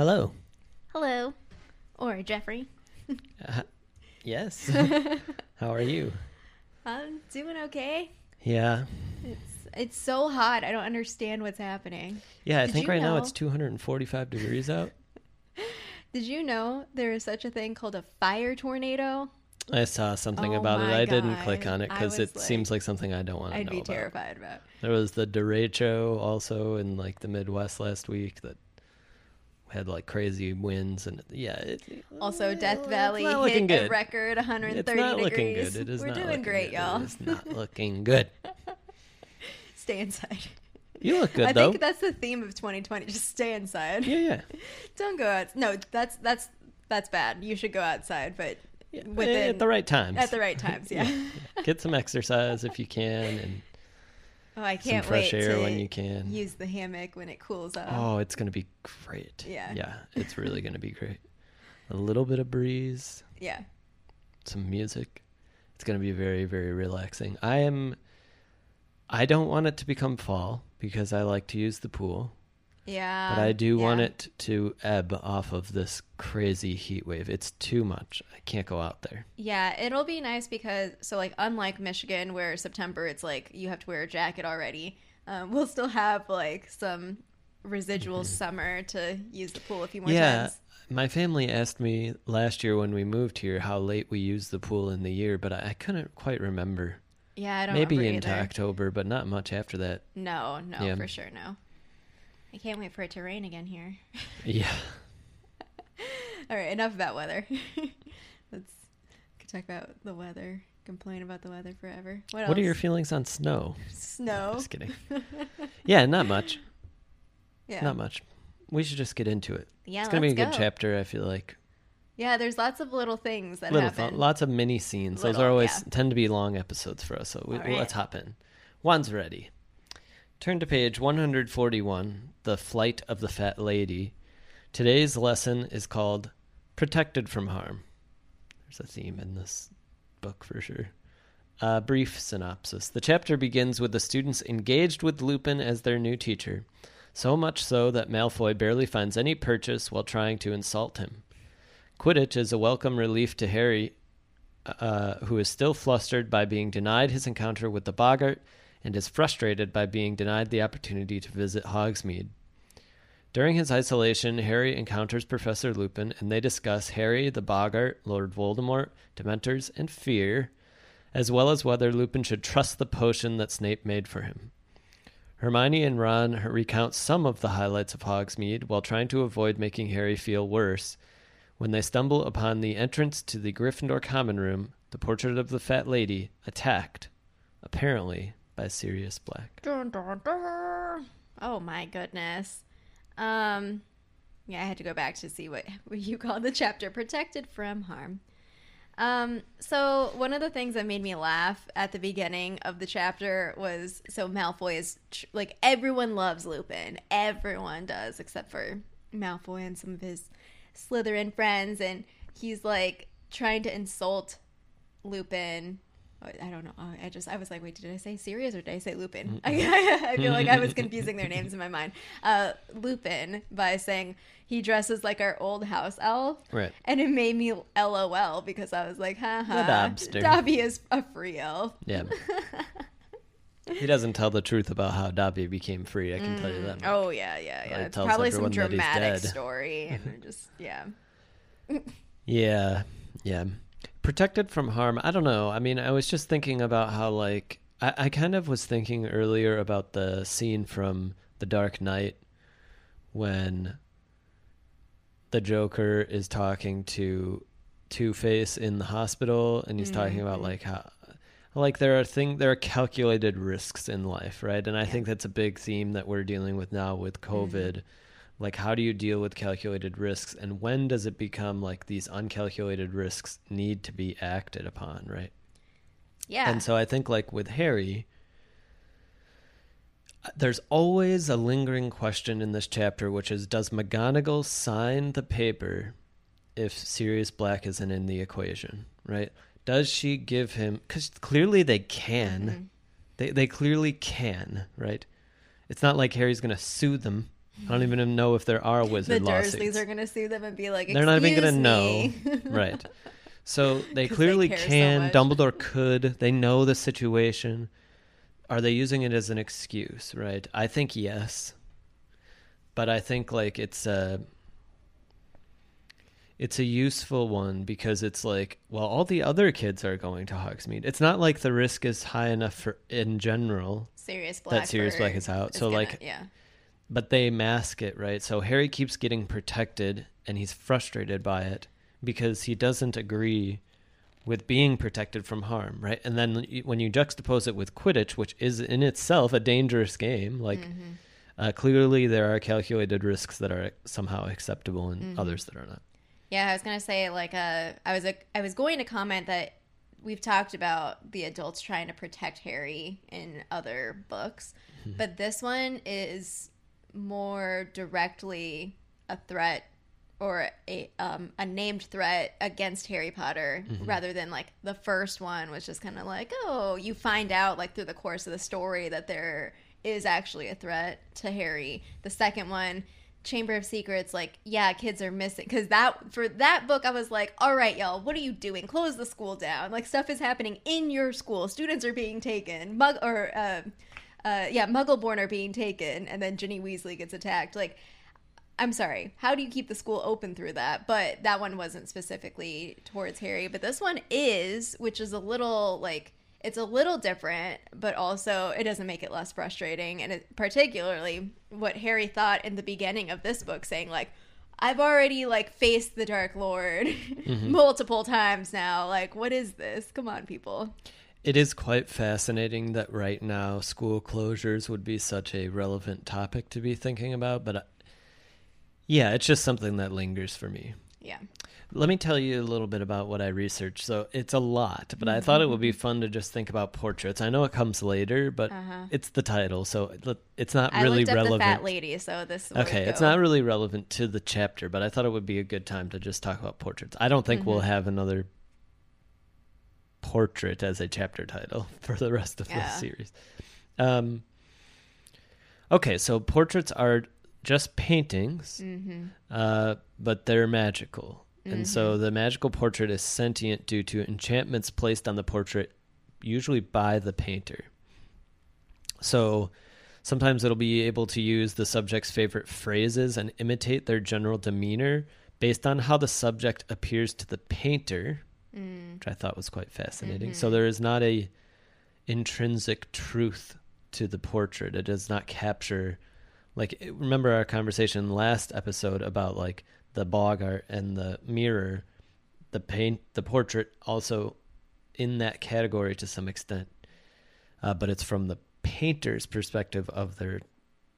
Hello. Hello. Or Jeffrey. Uh, yes. How are you? I'm doing okay. Yeah. It's it's so hot. I don't understand what's happening. Yeah, I Did think you right now it's 245 degrees out. Did you know there is such a thing called a fire tornado? I saw something Oh about it. my I didn't click on it because was it seems like- like something I don't want to I'd know be about. terrified about. There was the derecho also in like the Midwest last week that had like crazy winds and yeah. It, Also, eh, Death it's Valley looking hit a record 130 It's not looking degrees. good. It is We're not doing looking great, good. y'all. It is not looking good. Stay inside. You look good I though. think that's the theme of 2020. Just stay inside. yeah, yeah. Don't go out. No, that's that's that's bad. You should go outside, but yeah. Eh, within at the right times. at the right times. Yeah. Get some exercise if you can, and Oh, I some can't fresh wait air to when you can. use the hammock when it cools off. Oh, it's gonna be great. Yeah. Yeah, it's really gonna be great. A little bit of breeze, Yeah. some music. It's gonna be very, very relaxing. I am I don't want it to become fall because I like to use the pool. Yeah. But I do want it to ebb off of this crazy heat wave. It's too much. I can't go out there. Yeah, it'll be nice because so like unlike Michigan where September it's like you have to wear a jacket already. Um, we'll still have like some residual summer to use the pool a few more Mm-hmm. yeah. times. My family asked me last year when we moved here how late we used the pool in the year, but I, I couldn't quite remember. Yeah, I don't know. Maybe into either. October, but not much after that. No, no, Yeah. for sure no. I can't wait for it to rain again here. Yeah. All right, enough about weather. Let's talk about the weather. Complain about the weather forever. What? What are your feelings on snow? snow? Just kidding. Yeah, not much. yeah. Not much. We should just get into it. Yeah, it's gonna be a let's good go. chapter. I feel like Yeah, there's lots of little things that little happen. th- lots of mini scenes. Those are always yeah. tend to be long episodes for us. So we, right. let's hop in. Juan's ready. Turn to page 141, The Flight of the Fat Lady. Today's lesson is called Protected from Harm. There's a theme in this book for sure. A brief synopsis. The chapter begins with the students engaged with Lupin as their new teacher, so much so that Malfoy barely finds any purchase while trying to insult him. Quidditch is a welcome relief to Harry, uh, who is still flustered by being denied his encounter with the Boggart and is frustrated by being denied the opportunity to visit Hogsmeade. During his isolation, Harry encounters Professor Lupin, and they discuss Harry, the Boggart, Lord Voldemort, Dementors, and fear, as well as whether Lupin should trust the potion that Snape made for him. Hermione and Ron recount some of the highlights of Hogsmeade while trying to avoid making Harry feel worse. When they stumble upon the entrance to the Gryffindor common room, the portrait of the fat lady attacked, apparently by Sirius Black. Dun, dun, dun. Oh my goodness. Um yeah, I had to go back to see what, what you called the chapter protected from harm. Um so one of the things that made me laugh at the beginning of the chapter was so Malfoy is tr- like everyone loves Lupin. Everyone does except for Malfoy and some of his Slytherin friends and he's like trying to insult Lupin. I don't know. I just I was like, wait, did I say Sirius or did I say Lupin? I, I feel like I was confusing their names in my mind. Uh, Lupin by saying he dresses like our old house elf, Right. and it made me LOL because I was like, ha The ha. Dobby is a free elf. Yeah. he doesn't tell the truth about how Dobby became free, I can tell you that. much. Oh yeah, yeah, yeah. It's probably some everyone that he's dramatic story, and just yeah. Yeah, yeah. Protected from harm. I don't know. I mean, I was just thinking about how, like, I, I kind of was thinking earlier about the scene from The Dark Knight when the Joker is talking to Two Face in the hospital, and he's talking about mm. like how. Like there are thing there are calculated risks in life, right? And I think that's a big theme that we're dealing with now with mm-hmm. COVID like how do you deal with calculated risks and when does it become like these uncalculated risks need to be acted upon right? Yeah. and so i think like with harry there's always a lingering question in this chapter which is does mcgonagall sign the paper if sirius black isn't in the equation right? Does she give him because clearly they can. Mm-hmm. They, they clearly can right? It's not like harry's going to sue them I don't even know if there are The wizard lawsuits. Dursleys are going to sue them and be like, They're not even gonna know. right. So they clearly so can. much. Dumbledore could. They know the situation. Are they using it as an excuse? Right. I think yes. But I think like it's a it's a useful one because it's like, well, all the other kids are going to Hogsmeade. It's not like the risk is high enough for in general, Sirius Black. That Sirius Black is out, so, like- yeah, but they mask it, right? So Harry keeps getting protected and he's frustrated by it because he doesn't agree with being protected from harm, right? And then when you juxtapose it with Quidditch, which is in itself a dangerous game, like Mm-hmm. uh, clearly there are calculated risks that are somehow acceptable and Mm-hmm. others that are not. yeah. I was going to say like, uh, I was, I was going to comment that we've talked about the adults trying to protect Harry in other books, Mm-hmm. but this one is more directly a threat or a um, a named threat against Harry Potter Mm-hmm. rather than like the first one was just kind of like oh you find out like through the course of the story that there is actually a threat to Harry. The second one Chamber of Secrets like yeah kids are missing cuz that for that book I was like all right y'all what are you doing close the school down like stuff is happening in your school students are being taken mug or uh, uh, yeah, Muggleborn are being taken, and then Ginny Weasley gets attacked. Like, I'm sorry, how do you keep the school open through that? But that one wasn't specifically towards Harry, but this one is, which is a little like it's a little different, but also it doesn't make it less frustrating. And it, particularly what Harry thought in the beginning of this book, saying like. I've already like faced the Dark Lord multiple times now. Like, what is this? Come on, people. It is quite fascinating that right now school closures would be such a relevant topic to be thinking about, but uh, yeah, it's just something that lingers for me. Yeah. Let me tell you a little bit about what I researched. So it's a lot, but I thought it would be fun to just think about portraits. I know it comes later, but Uh-huh. it's the title, so it's not I really relevant. the fat lady, so this. Okay, it's not really relevant to the chapter, but I thought it would be a good time to just talk about portraits. I don't think Mm-hmm. we'll have another portrait as a chapter title for the rest of Yeah. the series. Um, okay, so portraits are just paintings, Mm-hmm. uh, but they're magical. And so the magical portrait is sentient due to enchantments placed on the portrait, usually by the painter. So sometimes it'll be able to use the subject's favorite phrases and imitate their general demeanor based on how the subject appears to the painter, which I thought was quite fascinating. So there is not a intrinsic truth to the portrait. It does not capture like remember our conversation last episode about like the boggart and the mirror the paint the portrait also in that category to some extent uh, but it's from the painter's perspective of their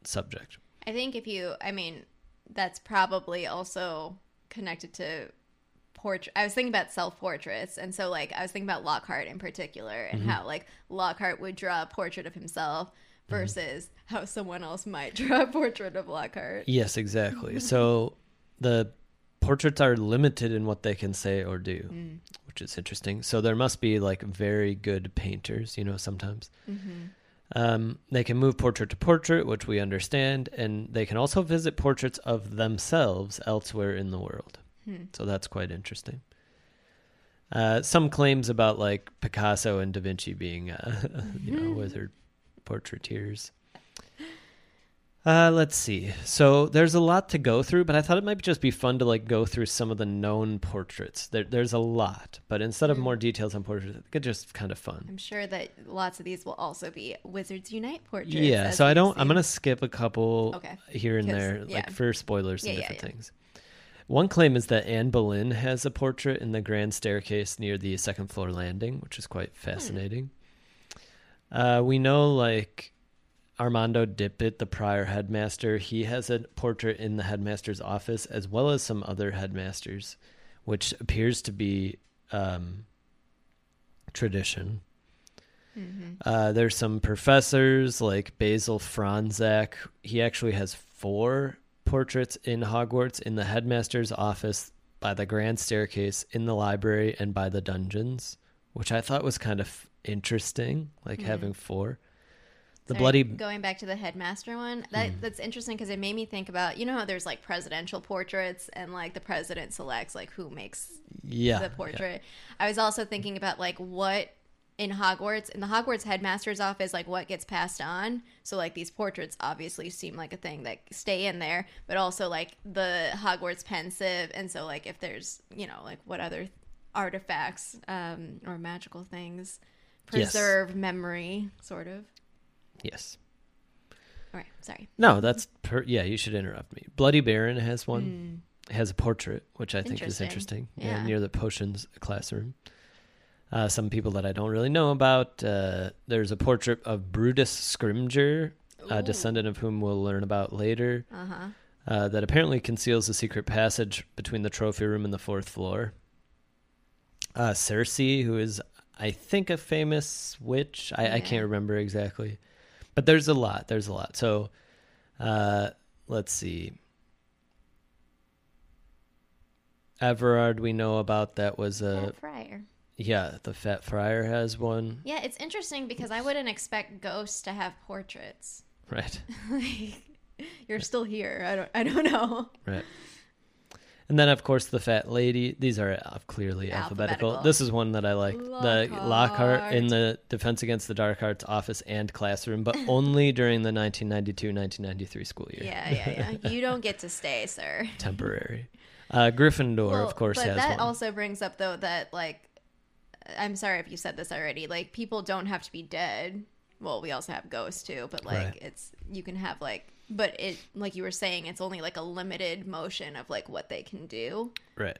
subject I think if you, I mean, that's probably also connected to portrait. I was thinking about self portraits, and so like I was thinking about Lockhart in particular, and mm-hmm. how like Lockhart would draw a portrait of himself mm-hmm. versus how someone else might draw a portrait of Lockhart. yes exactly so the portraits are limited in what they can say or do mm. which is interesting so there must be like very good painters you know sometimes mm-hmm. Um, they can move portrait to portrait, which we understand, and they can also visit portraits of themselves elsewhere in the world. So that's quite interesting. Uh, some claims about like Picasso and Da Vinci being, uh, you know, wizard portraiteurs. Uh, let's see. So there's a lot to go through, but I thought it might just be fun to like go through some of the known portraits. There, there's a lot, but instead of more details on portraits, it's just kind of fun. I'm sure that lots of these will also be Wizards Unite portraits. Yeah, so I don't. I'm gonna skip a couple Okay. here and there, yeah. like for spoilers and Yeah, yeah, different yeah. things. One claim is that Anne Boleyn has a portrait in the grand staircase near the second floor landing, which is quite Hmm. fascinating. Uh, we know, like Armando Dippet, the prior headmaster, he has a portrait in the headmaster's office, as well as some other headmasters, which appears to be um, tradition. Mm-hmm. Uh, there's some professors like Basil Fronsac. He actually has four portraits in Hogwarts in the headmaster's office, by the grand staircase, in the library, and by the dungeons, which I thought was kind of interesting, like Mhm. having four. The Sorry, bloody going back to the headmaster one that that's interesting because it made me think about you know how there's like presidential portraits and like the president selects like who makes yeah the portrait i was also thinking about like what in hogwarts in the hogwarts headmaster's office like what gets passed on so like these portraits obviously seem like a thing that stay in there but also like the hogwarts pensieve and so like if there's you know like what other artifacts um or magical things Yes. preserve memory sort of Yes. all right sorry No, that's per- yeah. You should interrupt me. Bloody Baron has one. Has a portrait, which I think is Interesting. interesting. Yeah, Yeah. near the potions classroom. Uh, some people that I don't really know about. Uh, there's a portrait of Brutus Scrimgeour, a descendant of whom we'll learn about later. uh-huh uh, that apparently conceals a secret passage between the trophy room and the fourth floor. Uh, Circe, who is, I think, a famous witch. I, I can't remember exactly, but there's a lot. There's a lot. So, uh, let's see. Everard, we know about that was a friar yeah. The Fat Friar has one, yeah it's interesting because i wouldn't expect ghosts to have portraits right? like you're still here i don't i don't know Right. And then, of course, the fat lady. These are uh, clearly alphabetical. Alphabetical. This is one that I liked. The Lockhart in the Defense Against the Dark Arts office and classroom, but only during the 1992-1993 school year. yeah yeah yeah you don't get to stay sir Temporary. Uh, Gryffindor, Well, of course, but has that one. also brings up though that like i'm sorry if you said this already like people don't have to be dead well we also have ghosts too but like Right. it's you can have like but it like you were saying it's only like a limited motion of like what they can do right.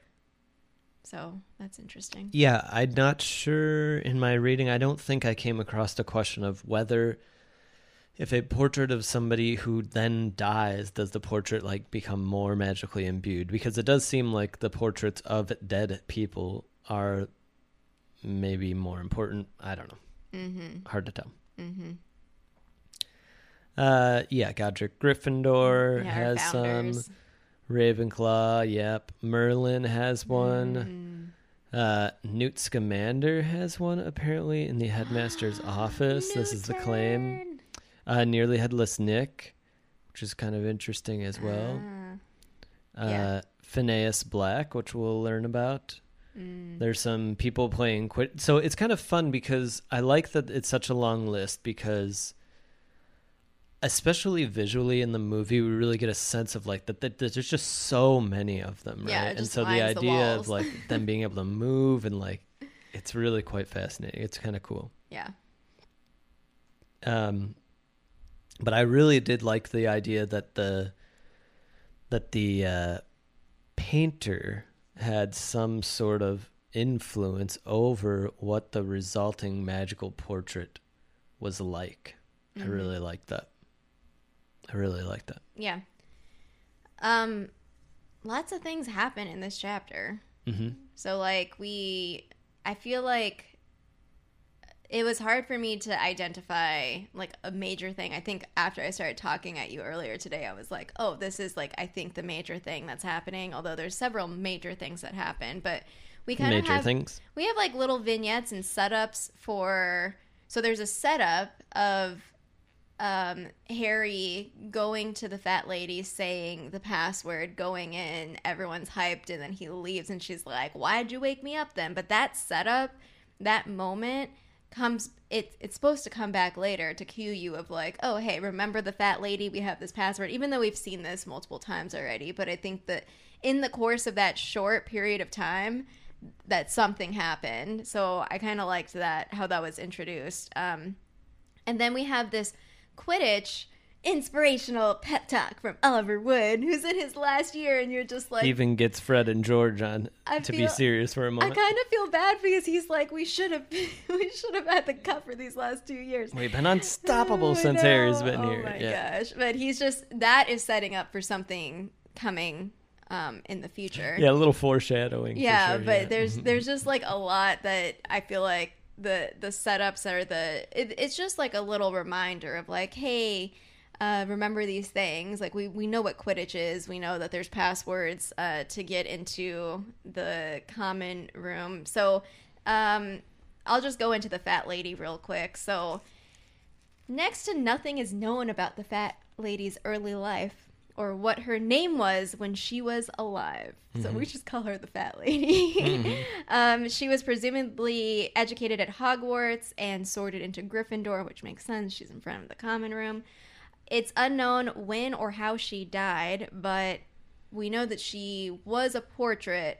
so that's interesting Yeah, I'm not sure in my reading. I don't think I came across the question of whether if a portrait of somebody who then dies, does the portrait like become more magically imbued? Because it does seem like the portraits of dead people are maybe more important. I don't know. mm-hmm Hard to tell. mm-hmm Uh, yeah, Godric Gryffindor yeah, has some. Ravenclaw, yep. Merlin has one. Mm. Uh, Newt Scamander has one apparently in the headmaster's office. This is the claim. Uh, Nearly Headless Nick, which is kind of interesting as well. Ah, Uh, yeah. Phineas Black, which we'll learn about. Mm. There's some people playing quit. So it's kind of fun because I like that it's such a long list because, especially visually in the movie, we really get a sense of like that, that there's just so many of them, right? Yeah, and so the lines the idea of like them being able to move and like it's really quite fascinating. It's kind of cool. yeah Um, but I really did like the idea that the that the uh, painter had some sort of influence over what the resulting magical portrait was like. I Mhm. really liked that. I really liked that. Yeah. Um, lots of things happen in this chapter. hmm So like we, I feel like it was hard for me to identify like a major thing. I think after I started talking at you earlier today, I was like, oh, this is like I think the major thing that's happening. Although there's several major things that happen, but we kind of have things. we have like little vignettes and setups for so there's a setup of um, Harry going to the fat lady saying the password, going in, everyone's hyped, and then he leaves and she's like, Why'd you wake me up then? But that setup, that moment comes it it's supposed to come back later to cue you of like, oh hey, remember the fat lady? We have this password, even though we've seen this multiple times already. But I think that in the course of that short period of time, that something happened. So I kind of liked that how that was introduced. Um, and then we have this Quidditch inspirational pep talk from Oliver Wood, who's in his last year, and you're just like, even gets Fred and George on I to be serious for a moment. I kind of feel bad because he's like, we should have, we should have had the cup for these last two years. We've been unstoppable Oh, since Harry's been oh here. Oh my yeah. gosh! But he's just that is setting up for something coming um, in the future. Yeah, a little foreshadowing. for yeah sure, but yeah. there's Mhm. there's just like a lot that i feel like the the setups are the it, it's just like a little reminder of like hey uh, remember these things like we, we know what quidditch is we know that there's passwords uh, to get into the common room so um, i'll just go into the fat lady real quick so next to nothing is known about the fat lady's early life or what her name was when she was alive. So we just call her the fat lady. um, she was presumably educated at Hogwarts and sorted into Gryffindor, which makes sense. She's in front of the common room. It's unknown when or how she died, but we know that she was a portrait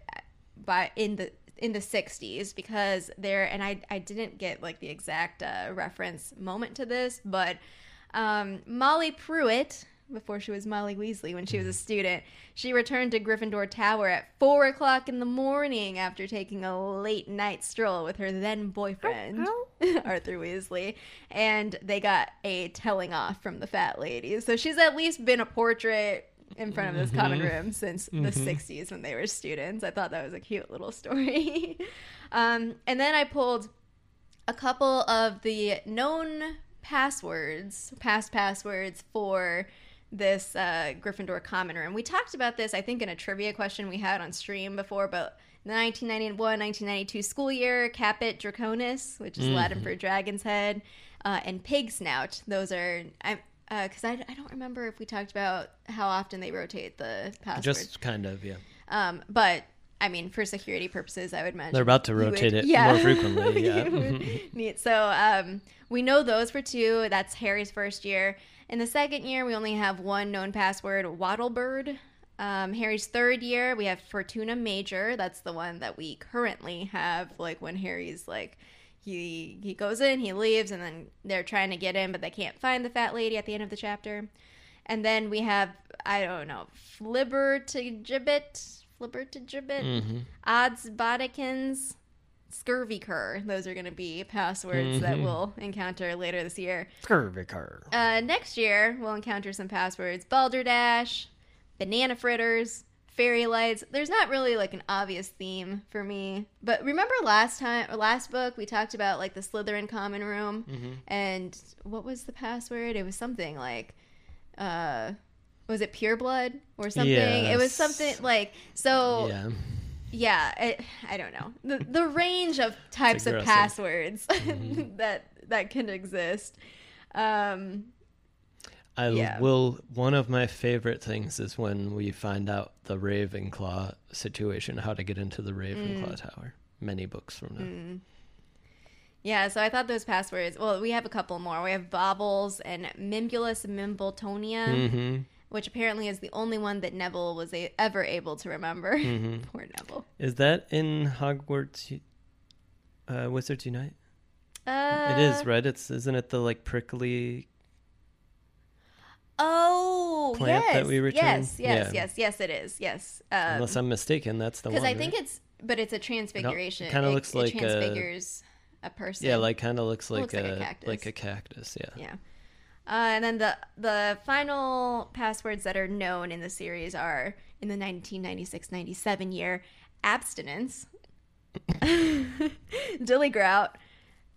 by in the in the 60s because there and I I didn't get like the exact uh, reference moment to this, but um, Molly Prewett before she was Molly Weasley when she was a mm-hmm. student. She returned to Gryffindor Tower at four o'clock in the morning after taking a late night stroll with her then boyfriend, oh, oh. Arthur Weasley, and they got a telling off from the fat lady. So she's at least been a portrait in front of this mm-hmm. common room since the mm-hmm. 60s when they were students. I thought that was a cute little story. um, and then I pulled a couple of the known passwords, past passwords for this uh, Gryffindor common room. We talked about this, I think, in a trivia question we had on stream before, but the 1991-1992 school year, Caput Draconis, which is Latin for dragon's head, uh, and Pig Snout. Those are I because I, I don't remember if we talked about how often they rotate the password. Just kind of, yeah. Um, but I mean, for security purposes, I would imagine They're about to you would- rotate it more frequently, yeah. Need- so um, we know those for two. That's Harry's first year. In the second year, we only have one known password, Wattlebird. Um, Harry's third year, we have Fortuna Major. That's the one that we currently have. Like when Harry's like, he he goes in, he leaves, and then they're trying to get in, but they can't find the fat lady at the end of the chapter. And then we have I don't know, Flibbertigibbet, Flibber to Gibbet, hmm Oddsbodikins, Scurvy Cur. Those are going to be passwords that Mhm. we'll encounter later this year. Curvicar. Uh, next year, we'll encounter some passwords Balderdash, Banana Fritters, Fairy Lights. There's not really like an obvious theme for me. But remember last time, or last book, we talked about like the Slytherin common room? hmm And what was the password? It was something like, uh, was it pure blood or something? It was something like, so Yeah. Yeah it, i don't know the the range of types of passwords Mhm. that that can exist um I Yeah. will. One of my favorite things is when we find out the Ravenclaw situation, how to get into the Ravenclaw Tower. Many books from now. mm. yeah so i thought those passwords well we have a couple more we have baubles and mimbulus mimbletonia hmm which apparently is the only one that neville was a- ever able to remember hmm poor neville Is that in Hogwarts? Uh, Wizards Unite. uh, it is right. It's isn't it the like prickly? oh plant yes that we return? yes yes Yeah. yes yes it is yes um, Unless I'm mistaken, that's the one. because I think right? it's, but it's a transfiguration. kinda It- looks it like a- transfigures a, person. yeah, like kind of looks like, Looks like a a cactus. like a cactus. Yeah. yeah. Uh, and then the the final passwords that are known in the series are in the 1996-97 year abstinence, dilligrout,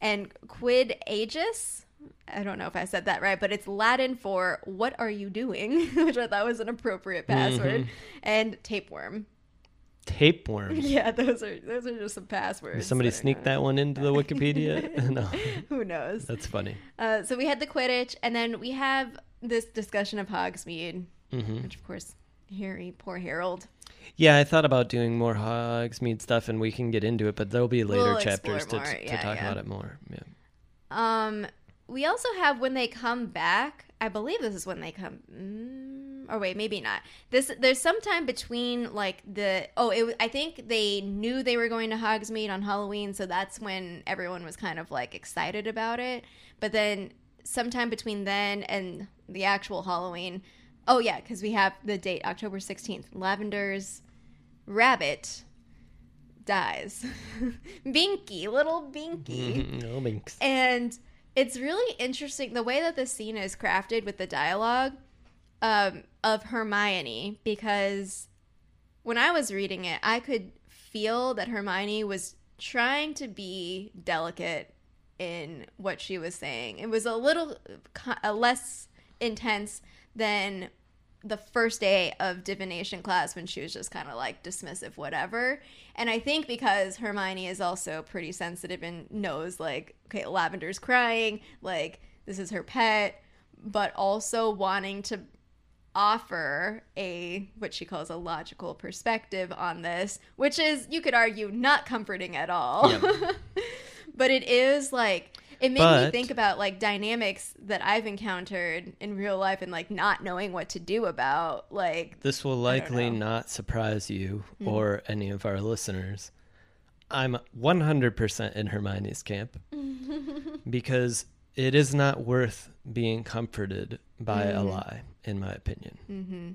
and quid agis. I don't know if I said that right, but it's Latin for "What are you doing?" which I thought was an appropriate password, Mhm. and tapeworm. Tapeworm. Yeah, those are those are just some passwords. Did somebody sneak that one into the Wikipedia? no, Who knows? that's funny. Uh, so we had the Quidditch, and then we have this discussion of Hogsmeade, hmm which of course, Harry, poor Harold. Yeah, I thought about doing more Hogsmeade stuff, and we can get into it, but there'll be later We'll chapters to, explore more, to yeah, talk yeah. about it more. Yeah. Um, we also have when they come back. I believe this is when they come. Mm, or wait, maybe not. This there's some time between like the oh it. I think they knew they were going to Hogsmeade on Halloween, so that's when everyone was kind of like excited about it. But then sometime between then and the actual Halloween. Oh yeah, because we have the date October sixteenth. Lavender's rabbit dies. Binky, little Binky. Oh, binks. And it's really interesting the way that the scene is crafted with the dialogue um, of Hermione because when I was reading it, I could feel that Hermione was trying to be delicate in what she was saying. It was a little uh, less intense than the first day of divination class when she was just kind of like dismissive whatever and i think because hermione is also pretty sensitive and knows like okay lavender's crying like this is her pet, but also wanting to offer a what she calls a logical perspective on this, which is you could argue not comforting at all. But it is like it made me think about like dynamics that I've encountered in real life and like not knowing what to do about like This will likely not surprise you Mm. or any of our listeners. I'm 100% in Hermione's camp because it is not worth being comforted by a Mm. lie, in my opinion. hmm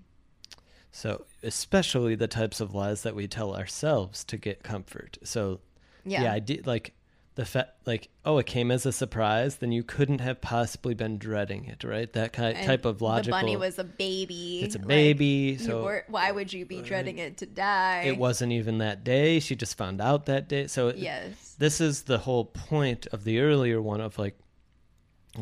So, especially the types of lies that we tell ourselves to get comfort. So, yeah. yeah, I did like the fact, like, oh, it came as a surprise, then you couldn't have possibly been dreading it, right? That kind And type of logical. The bunny was a baby. It's a baby, you so were- why would you be dreading it to die? it wasn't even that day. She just found out that day. So, it- Yes. this is the whole point of the earlier one of like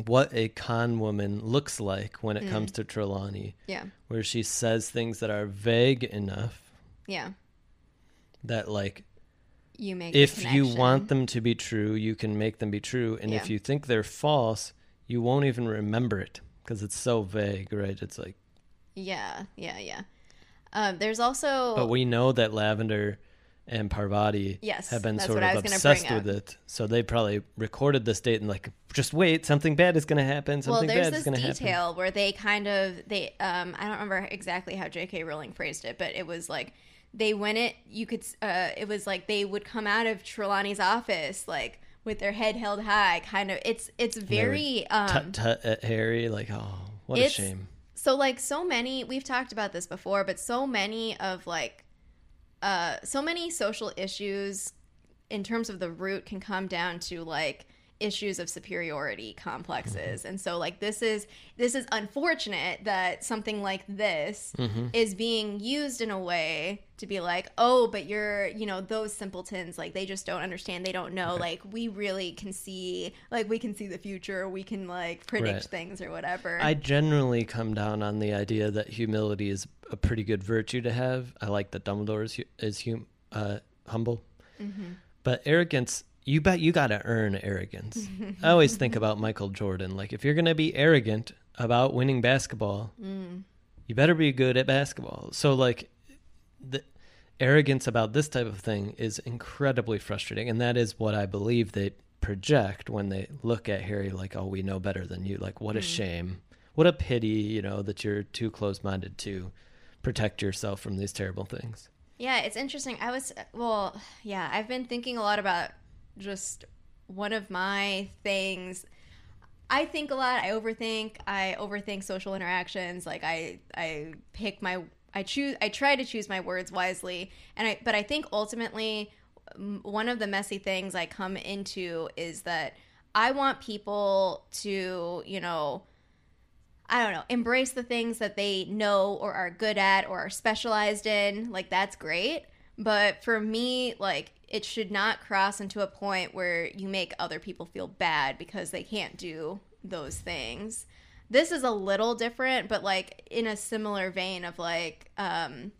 what a con woman looks like when it Mm. comes to Trelawney, Yeah. where she says things that are vague enough Yeah. that like You make if you want them to be true, you can make them be true, and if you think they're false, you won't even remember it because it's so vague, right? It's like, Yeah. Yeah. Yeah. Um, there's also. but we know that Lavender and Parvati Yes, have been sort of obsessed with it, so they probably recorded this date and like, just wait, something bad is going to happen. well, Something there's bad is going to happen. detail where they kind of they um I don't remember exactly how J.K. Rowling phrased it, but it was like they went it you could uh it was like they would come out of Trelawney's office like with their head held high, kind of. It's it's And they would very um tut tut at Harry, like, oh, what a shame. so like so many we've talked about this before but so many of like uh so many social issues in terms of the root can come down to like issues of superiority complexes and so like this is this is unfortunate that something like this hmm is being used in a way to be like oh but you're you know those simpletons like they just don't understand they don't know Right. like we really can see like we can see the future we can like predict Right. things or whatever I generally come down on the idea that humility is a pretty good virtue to have. I like that Dumbledore is, hu- is hum, uh, humble, Mhm. but arrogance. You bet you got to earn arrogance. I always think about Michael Jordan. Like, if you're going to be arrogant about winning basketball, Mm. you better be good at basketball. So, like, the arrogance about this type of thing is incredibly frustrating. And that is what I believe they project when they look at Harry like, oh, we know better than you. Like, what a Mm. shame. What a pity, you know, that you're too close minded to protect yourself from these terrible things. Yeah, it's interesting. I was well, yeah, I've been thinking a lot about just one of my things. I think a lot. I overthink. I overthink social interactions. Like I, I pick my. I choose. I try to choose my words wisely, and I. But I think ultimately, one of the messy things I come into is that I want people to, you know, I don't know, embrace the things that they know or are good at or are specialized in. Like, that's great. But for me, like, it should not cross into a point where you make other people feel bad because they can't do those things. This is a little different, but like in a similar vein of like, um,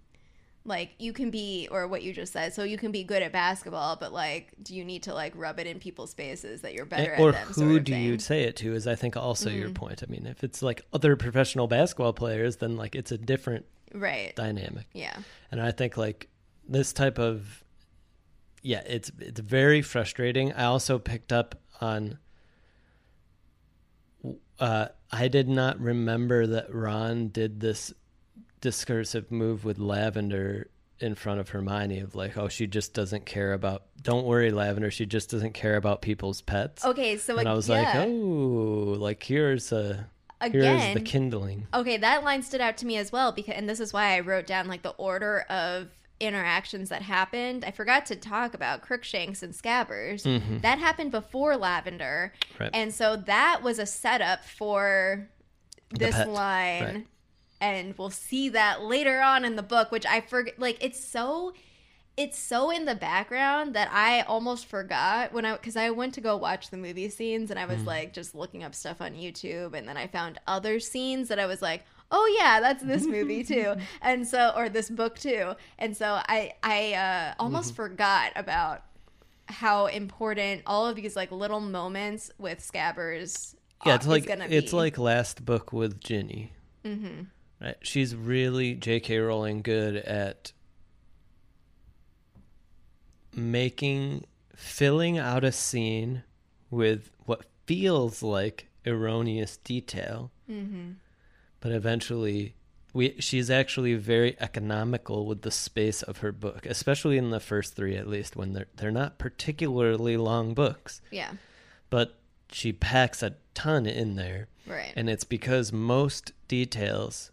like you can be, or what you just said. So you can be good at basketball, but like, do you need to like rub it in people's faces that you're better or at them? who sort of do you say it to is I think also your Mhm. point. I mean, if it's like other professional basketball players, then like it's a different Right. dynamic. Yeah. and I think like this type of yeah, it's it's very frustrating. I also picked up on uh I did not remember that Ron did this discursive move with Lavender in front of Hermione of like, oh, she just doesn't care about. Don't worry, Lavender. She just doesn't care about people's pets. Okay, so and I was yeah. like, oh, like here's a here's the kindling. okay, that line stood out to me as well because, and this is why I wrote down like the order of interactions that happened. I forgot to talk about Crookshanks and Scabbers. Mhm. That happened before Lavender, Right. and so that was a setup for this line, right. and we'll see that later on in the book. Which I forget. Like it's so. It's so in the background that I almost forgot when I because I went to go watch the movie scenes and I was Mm. like just looking up stuff on YouTube and then I found other scenes that I was like, oh yeah, that's this movie too, and so or this book too, and so I I uh, almost forgot about how important all of these like little moments with Scabbers Yeah, it's like it's like last book with Ginny. Mm-hmm. Right. She's really J.K. Rowling good at making filling out a scene with what feels like erroneous detail, Mm-hmm. But eventually we she's actually very economical with the space of her book, especially in the first 3 at least when they're they're not particularly long books, Yeah. but she packs a ton in there. Right. And it's because most details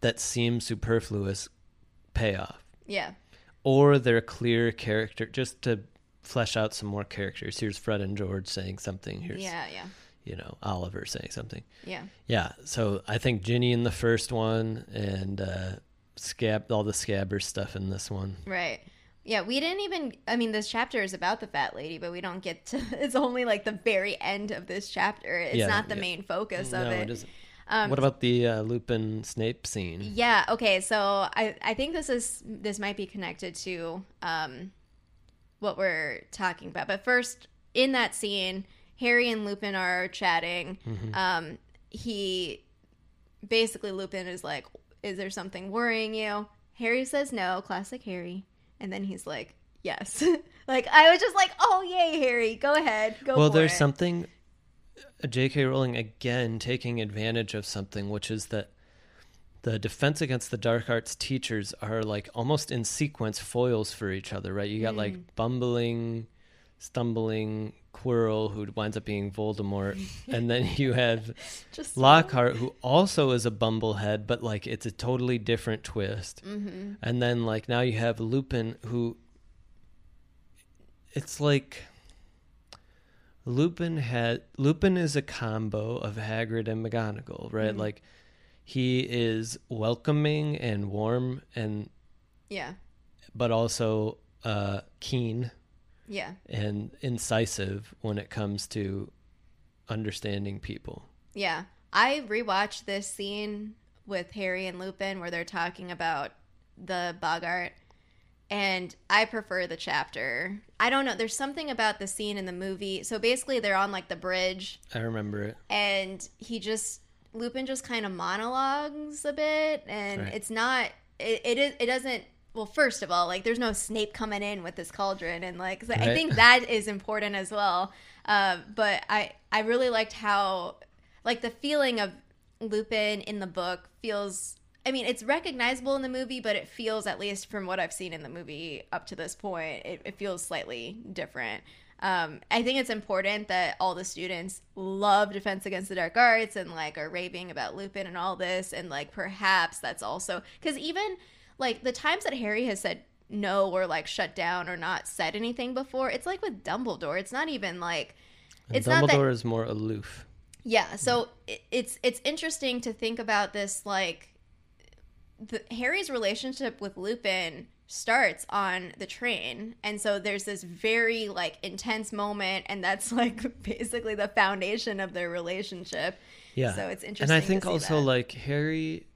that seem superfluous pay off. yeah. Or they're clear character, just to flesh out some more characters. Here's Fred and George saying something. Here's, Yeah. Yeah. You know, Oliver saying something. Yeah. Yeah. So I think Ginny in the first one and uh, Scab, all the Scabber stuff in this one. Right. Yeah, we didn't even. I mean, this chapter is about the fat lady, but we don't get to. It's only like the very end of this chapter. It's Yeah, not the yeah. main focus no, of it it. isn't. Um, what about the uh, Lupin Snape scene? Yeah. Okay. So I I think this is this might be connected to um what we're talking about. But first, in that scene, Harry and Lupin are chatting. Um, he basically Lupin is like, "Is there something worrying you?" Harry says no. Classic Harry. And then he's like, "Yes." like I was just like, "Oh yay, Harry! Go ahead, go." well there's it." something uh, j.k rowling again taking advantage of something which is that the defense against the dark arts teachers are like almost in sequence foils for each other right you got Mm. like bumbling stumbling quirrell who winds up being voldemort and then you have just lockhart who also is a bumblehead but like it's a totally different twist hmm and then like now you have Lupin who it's like Lupin had Lupin is a combo of Hagrid and McGonagall, right? Mhm. Like he is welcoming and warm and Yeah. but also uh keen Yeah. and incisive when it comes to understanding people. Yeah. I rewatched this scene with Harry and Lupin where they're talking about the Boggart and I prefer the chapter. I don't know, there's something about the scene in the movie. So basically they're on like the bridge I remember it. and he just Lupin just kind of monologues a bit and Right. it's not it, it is it doesn't well first of all like there's no Snape coming in with this cauldron and like so I think that is important as well. Uh, but I I really liked how like the feeling of Lupin in the book feels I mean it's recognizable in the movie but it feels at least from what I've seen in the movie up to this point it, it feels slightly different. Um, I think it's important that all the students love Defense Against the Dark Arts and like are raving about Lupin and all this, and like perhaps that's also because even like the times that Harry has said no or like shut down or not said anything before, it's like with Dumbledore. It's not even like And It's Dumbledore not that- is more aloof. yeah. So it, it's it's interesting to think about this like the, Harry's relationship with Lupin starts on the train and so there's this very like intense moment and that's like basically the foundation of their relationship Yeah. so it's interesting and I think also that. like Harry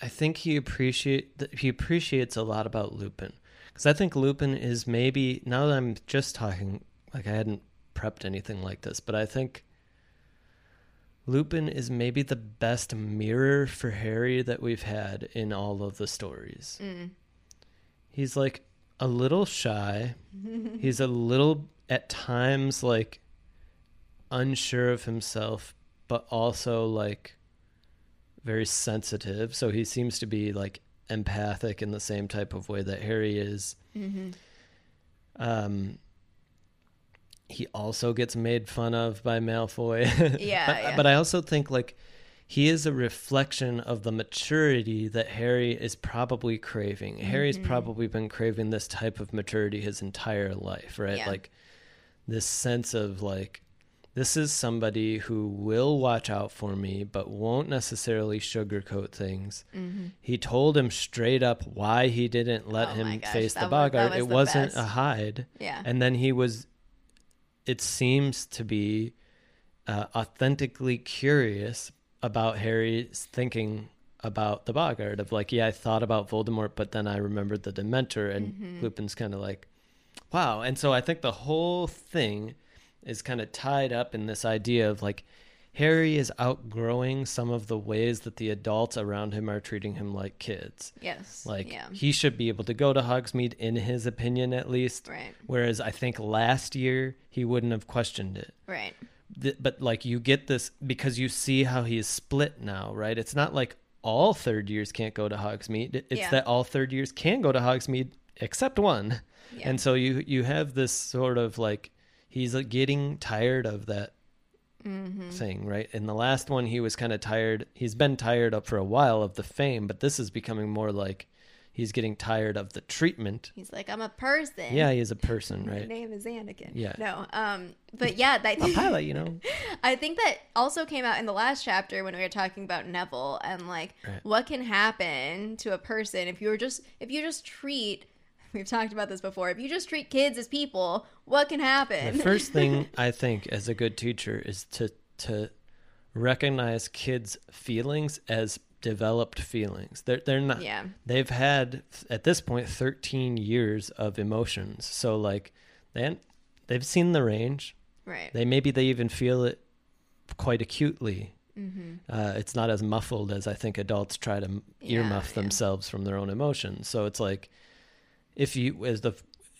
I think he appreciate he appreciates a lot about Lupin because I think Lupin is maybe now that I'm just talking like I hadn't prepped anything like this, but I think Lupin is maybe the best mirror for Harry that we've had in all of the stories. Mm. He's like a little shy. He's a little at times like unsure of himself, but also like very sensitive. So he seems to be like empathic in the same type of way that Harry is. Mhm. Um, he also gets made fun of by Malfoy. Yeah, but, yeah. but I also think like he is a reflection of the maturity that Harry is probably craving. Harry's Mhm. probably been craving this type of maturity his entire life, right? Yeah. Like this sense of like this is somebody who will watch out for me but won't necessarily sugarcoat things. Mhm. He told him straight up why he didn't let Oh him gosh, face the was- Boggart. was it the wasn't best. a hide. yeah And then he was, it seems to be uh, authentically curious about Harry's thinking about the Boggart of like, yeah, I thought about Voldemort, but then I remembered the Dementor, and Mhm. Lupin's kind of like, wow. And so I think the whole thing is kind of tied up in this idea of like Harry is outgrowing some of the ways that the adults around him are treating him like kids. Yes. Like yeah. he should be able to go to Hogsmeade in his opinion at least. Right. Whereas I think last year he wouldn't have questioned it. Right. Th- but like you get this because you see how he is split now, right? It's not like all third years can't go to Hogsmeade. It- It's Yeah. that all third years can go to Hogsmeade except one. Yeah. And so you you have this sort of like he's like getting tired of that Mm-hmm. thing, right? In the last one he was kind of tired. He's been tired up for a while of the fame, but this is becoming more like he's getting tired of the treatment. He's like, I'm a person. Yeah, he is a person, My right? name is Anakin. Yeah. No. Um. But yeah, that, A pilot, you know. I think that also came out in the last chapter when we were talking about Neville and like Right. what can happen to a person if you were just if you just treat we've talked about this before if you just treat kids as people what can happen The first thing I think as a good teacher is to to recognize kids' feelings as developed feelings. They're they're not. yeah They've had at this point 13 years of emotions. So like they they've seen the range. right They maybe they even feel it quite acutely. mm-hmm. Uh, it's not as muffled as I think adults try to Yeah, earmuff yeah. themselves from their own emotions. So it's like if you as the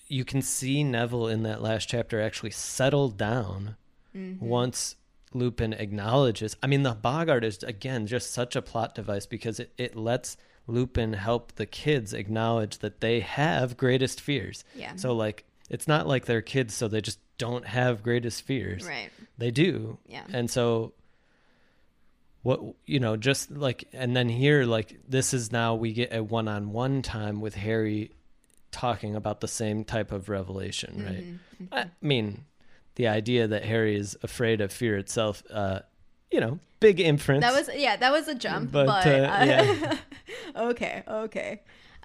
you can see Neville in that last chapter actually settle down Mm-hmm. once Lupin acknowledges. I mean, the Boggart is again just such a plot device because it, it lets Lupin help the kids acknowledge that they have greatest fears. yeah So like it's not like they're kids so they just don't have greatest fears. right They do. yeah And so what you know, just like and then here like this is now we get a one-on-one time with Harry talking about the same type of revelation, right? Mhm. I mean, the idea that Harry is afraid of fear itself uh you know, big inference. that was yeah that was a jump But, but, uh, uh, yeah. okay okay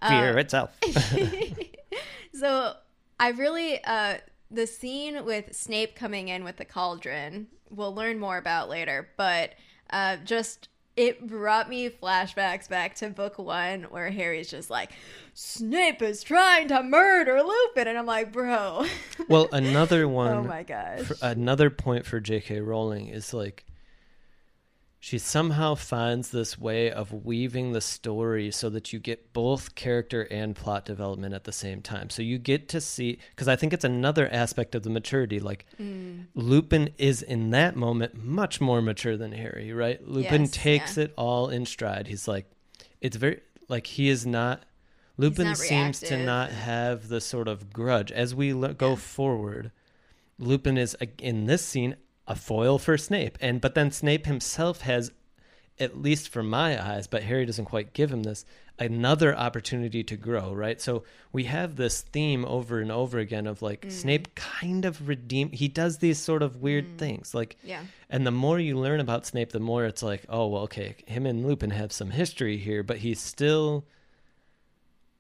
fear Uh, itself. so I really uh the scene with Snape coming in with the cauldron we'll learn more about later, but uh just it brought me flashbacks back to book one where Harry's just like Snape is trying to murder Lupin and I'm like, bro. well, another oh one oh my gosh. for, another point for J.K. Rowling is like she somehow finds this way of weaving the story so that you get both character and plot development at the same time. So you get to see because I think it's another aspect of the maturity. Like Mm, Lupin is in that moment much more mature than Harry, right? Lupin Yes, takes yeah. it all in stride. He's like, it's very like he is not. Lupin not seems to not have the sort of grudge as we go Yeah. forward. Lupin is in this scene a foil for Snape, and but then Snape himself has, at least from my eyes, but Harry doesn't quite give him this another opportunity to grow. Right, so we have this theme over and over again of like Mm. Snape kind of redeem. He does these sort of weird things, like yeah. and the more you learn about Snape, the more it's like, oh well, okay, him and Lupin have some history here, but he's still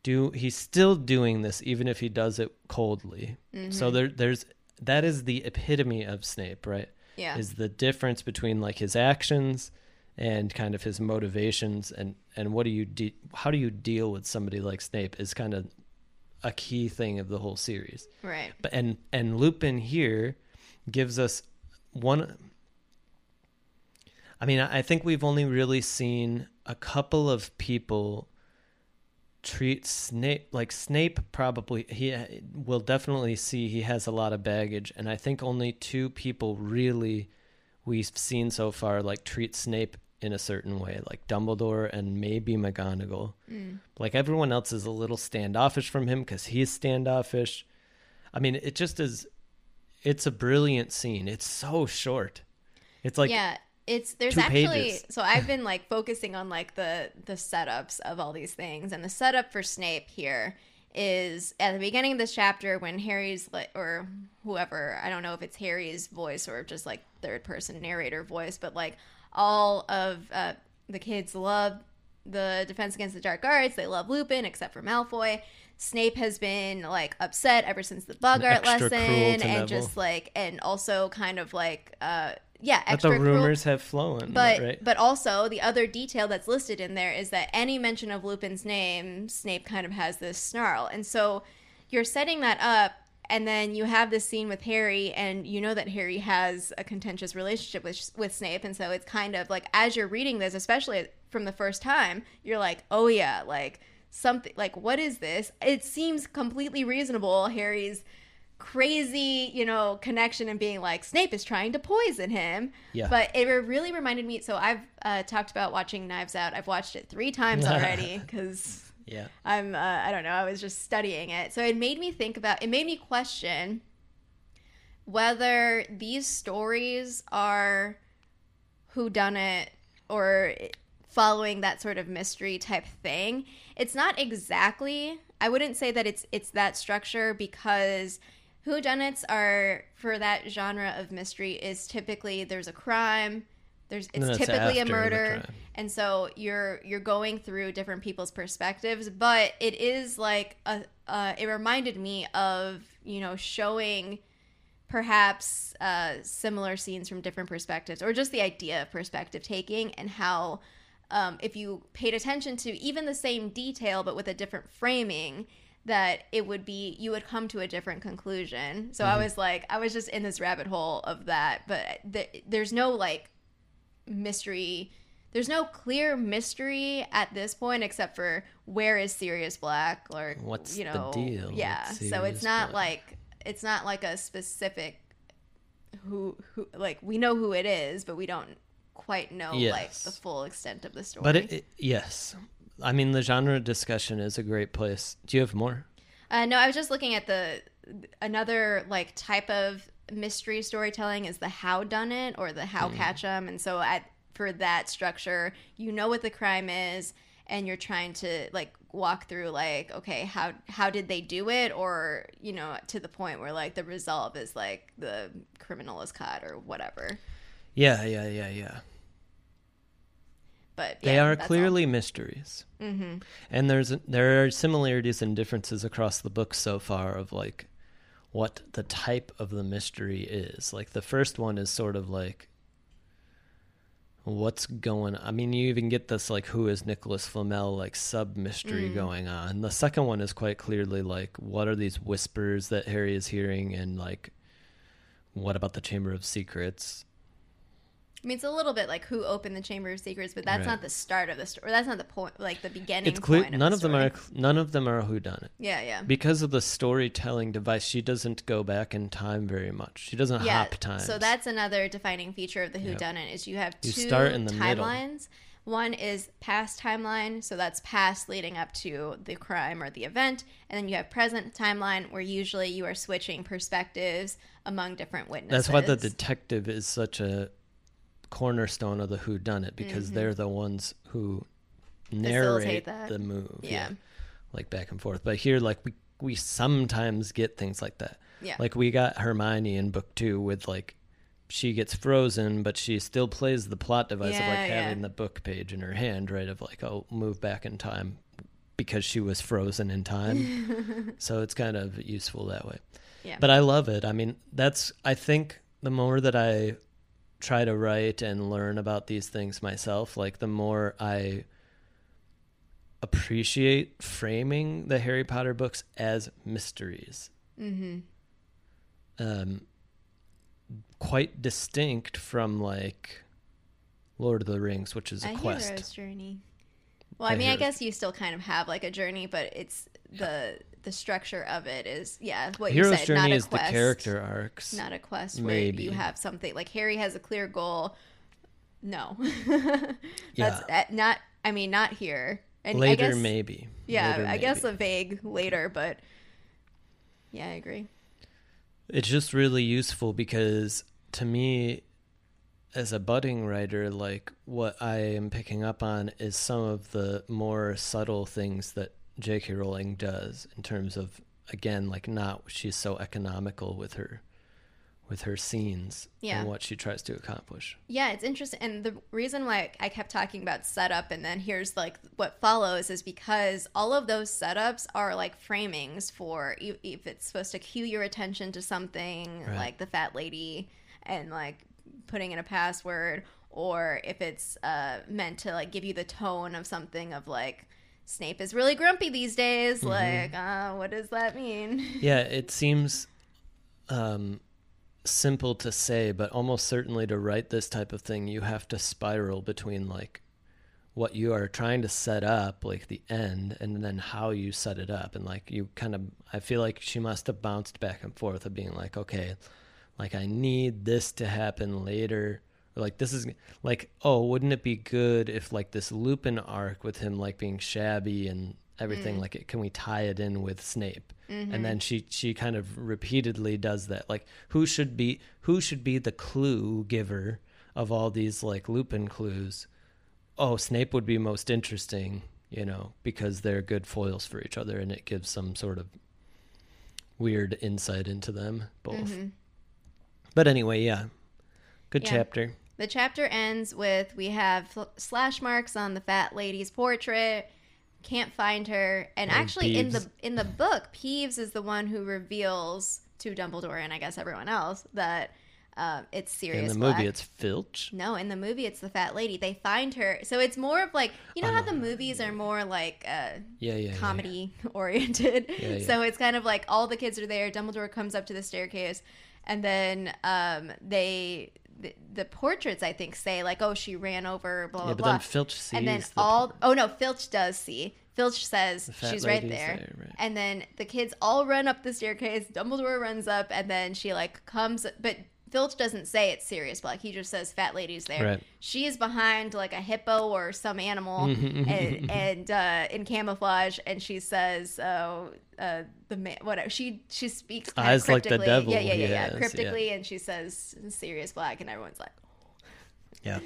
do he's still doing this even if he does it coldly. So Mm-hmm. there there's that is the epitome of Snape, right? Yeah. Is the difference between like his actions and kind of his motivations and and what do you de- how do you deal with somebody like Snape is kind of a key thing of the whole series. right. But and and Lupin here gives us one. I mean, I I think we've only really seen a couple of people treat Snape like Snape. Probably he will definitely see he has a lot of baggage, and I think only two people really we've seen so far like treat Snape in a certain way, like Dumbledore and maybe McGonagall. Mm. Like everyone else is a little standoffish from him because he's standoffish. I mean, it just is. It's a brilliant scene. It's so short. It's like yeah it's there's two actually pages. so i've been like focusing on like the the setups of all these things and the setup for snape here is at the beginning of this chapter when harry's like or whoever i don't know if it's harry's voice or just like third person narrator voice but like all of uh, the kids love the defense against the dark arts they love lupin except for malfoy snape has been like upset ever since the extra cruel lesson and Neville. just like and also kind of like uh yeah that extra the cruel- rumors have flown, but right? but also the other detail that's listed in there is that any mention of Lupin's name, Snape kind of has this snarl, and so you're setting that up and then you have this scene with Harry, and you know that Harry has a contentious relationship with with Snape, and so it's kind of like as you're reading this, especially from the first time, you're like, oh yeah, like something like what is this? It seems completely reasonable. Harry's crazy, you know, connection and being like Snape is trying to poison him. Yeah. But it really reminded me. So I've uh, talked about watching Knives Out. I've watched it three times already because Yeah. I'm uh, I don't know. I was just studying it, so it made me think about. It made me question whether these stories are who done it or following that sort of mystery type thing. It's not exactly. I wouldn't say that it's it's that structure because whodunits are for that genre of mystery is typically there's a crime there's it's it's typically a murder and so you're you're going through different people's perspectives but it is like a uh, it reminded me of you know showing perhaps uh, similar scenes from different perspectives or just the idea of perspective taking and how um, if you paid attention to even the same detail but with a different framing that it would be you would come to a different conclusion. So i mm-hmm. was like i was just in this rabbit hole of that but th- there's no like mystery there's no clear mystery at this point except for where is Sirius Black or What's you the know deal with yeah. So it's not Black? like it's not like a specific who who like we know who it is but we don't quite know like the full extent of the story But it, it, yes, I mean the genre discussion is a great place. Do you have more? Uh, no, I was just looking at the another like type of mystery storytelling is the how done it or the how catch 'em, and so at for that structure, you know what the crime is, and you're trying to like walk through like okay how how did they do it or you know to the point where like the resolve is like the criminal is caught or whatever Yeah, yeah, yeah, yeah. But They are that's all. clearly mysteries, Mhm. and there's there are similarities and differences across the book so far of like what the type of the mystery is. Like the first one is sort of like what's going I mean you even get this like who is Nicholas Flamel like sub mystery Mm. going on. The second one is quite clearly like what are these whispers that Harry is hearing and like what about the Chamber of Secrets? I mean, it's a little bit like who opened the Chamber of Secrets, but that's Right. not the start of the story. That's not the point, like the beginning. It's clear none the of them are none of them are who done it. Yeah, yeah. Because of the storytelling device, she doesn't go back in time very much. She doesn't yeah, hop time. So that's another defining feature of the Yep. whodunit is you have two You start in the middle. timelines. One is past timeline, so that's past leading up to the crime or the event, and then you have present timeline where usually you are switching perspectives among different witnesses. That's why the detective is such a cornerstone of the who done it because they're the ones who narrate Mm-hmm. the move. Yeah. Like back and forth. But here like we we sometimes get things like that. Yeah. Like we got Hermione in book 2 with like she gets frozen, but she still plays the plot device of Yeah, like yeah. having the book page in her hand, right? Of like, oh, move back in time because she was frozen in time. so it's kind of useful that way. Yeah. But I love it. I mean, that's I think the more that I try to write and learn about these things myself, like the more I appreciate framing the Harry Potter books as mysteries. mm-hmm. Um quite distinct from like Lord of the Rings, which is a a quest. journey. Well, I mean, I guess you still kind of have like a journey, but it's the the structure of it is yeah. What Hero's you said, journey not a is quest, the character arcs. not a quest where Maybe. you have something like Harry has a clear goal. No, Yeah. that's that, not. I mean, not here. And I Later guess, maybe. Yeah, Later, I guess a vague later, but yeah, I agree. It's just really useful because to me, as a budding writer, like what I am picking up on is some of the more subtle things that J.K. Rowling does in terms of, again, like not she's so economical with her, with her scenes Yeah. and what she tries to accomplish. Yeah, it's interesting. And the reason why I kept talking about setup and then here's like what follows is because all of those setups are like framings for if it's supposed to cue your attention to something Right. like the fat lady and like putting in a password or if it's uh, meant to like give you the tone of something of like Snape is really grumpy these days. Mm-hmm. Like, uh, what does that mean? Yeah, it seems um, simple to say, but almost certainly to write this type of thing, you have to spiral between like what you are trying to set up, like the end, and then how you set it up. And like you kind of, I feel like she must have bounced back and forth of being like, okay, like I need this to happen later. Like this is like, oh, wouldn't it be good if like this Lupin arc with him like being shabby and everything, Mm. like it, can we tie it in with Snape? Mm-hmm. And then she she kind of repeatedly does that. Like who should be who should be the clue giver of all these like Lupin clues? Oh, Snape would be most interesting, you know, because they're good foils for each other and it gives some sort of weird insight into them both. Mhm. But anyway, yeah. Good Yeah. chapter. The chapter ends with we have fl- slash marks on the fat lady's portrait. Can't find her, and actually in the in the book, Peeves is the one who reveals to Dumbledore and I guess everyone else that uh, it's Sirius. In the Black. movie it's Filch. No, in the movie it's the fat lady. They find her, so it's more of like you know I how the movies are more like uh, Yeah, yeah. yeah, yeah. comedy oriented. Yeah, yeah. So it's kind of like all the kids are there. Dumbledore comes up to the staircase, and then um, they the, the portraits I think say like, "Oh, she ran over." Blah blah Yeah, but blah. then Filch sees and then the all oh no, Filch does see. Filch says she's right there. there, right. And then the kids all run up the staircase. Dumbledore runs up, and then she like comes, but. Filch doesn't say it's Sirius Black. He just says "fat lady's there." Right. She is behind like a hippo or some animal, Mm-hmm. and, and uh, in camouflage, and she says, "Oh, uh, the man, whatever." She she speaks kind Eyes of like the cryptically. devil, Yeah, yeah, yeah, yeah, yes, yeah. cryptically, and she says "Sirius Black," and everyone's like, Yeah.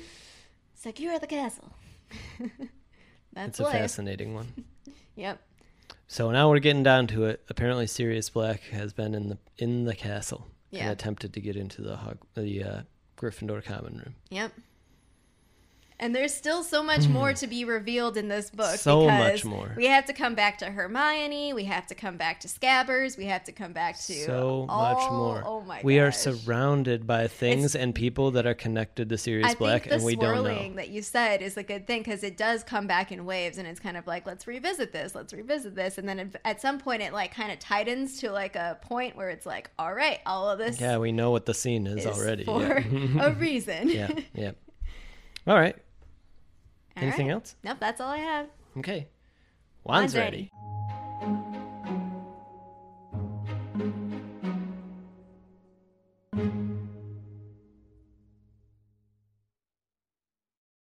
"It's like you're at the castle." That's It's a fascinating one. Yep. So now we're getting down to it. Apparently, Sirius Black has been in the in the castle and attempted to get into the Hog, the uh, Gryffindor common room. Yep. And there's still so much more to be revealed in this book. Hmm. So because much more. We have to come back to Hermione. We have to come back to Scabbers. We have to come back to So all- much more. Oh my we are surrounded by things and people that are connected to Sirius I Black, and we don't know. that you said is a good thing because it does come back in waves, and it's kind of like let's revisit this, let's revisit this, and then it- at some point it like kind of tightens to like a point where it's like, all right, all of this Yeah, we know what the scene is, is already. for yeah. a reason. yeah, yeah. All right. All Anything right. else? Nope, that's all I have. Okay. Wan's Wan's ready. ready.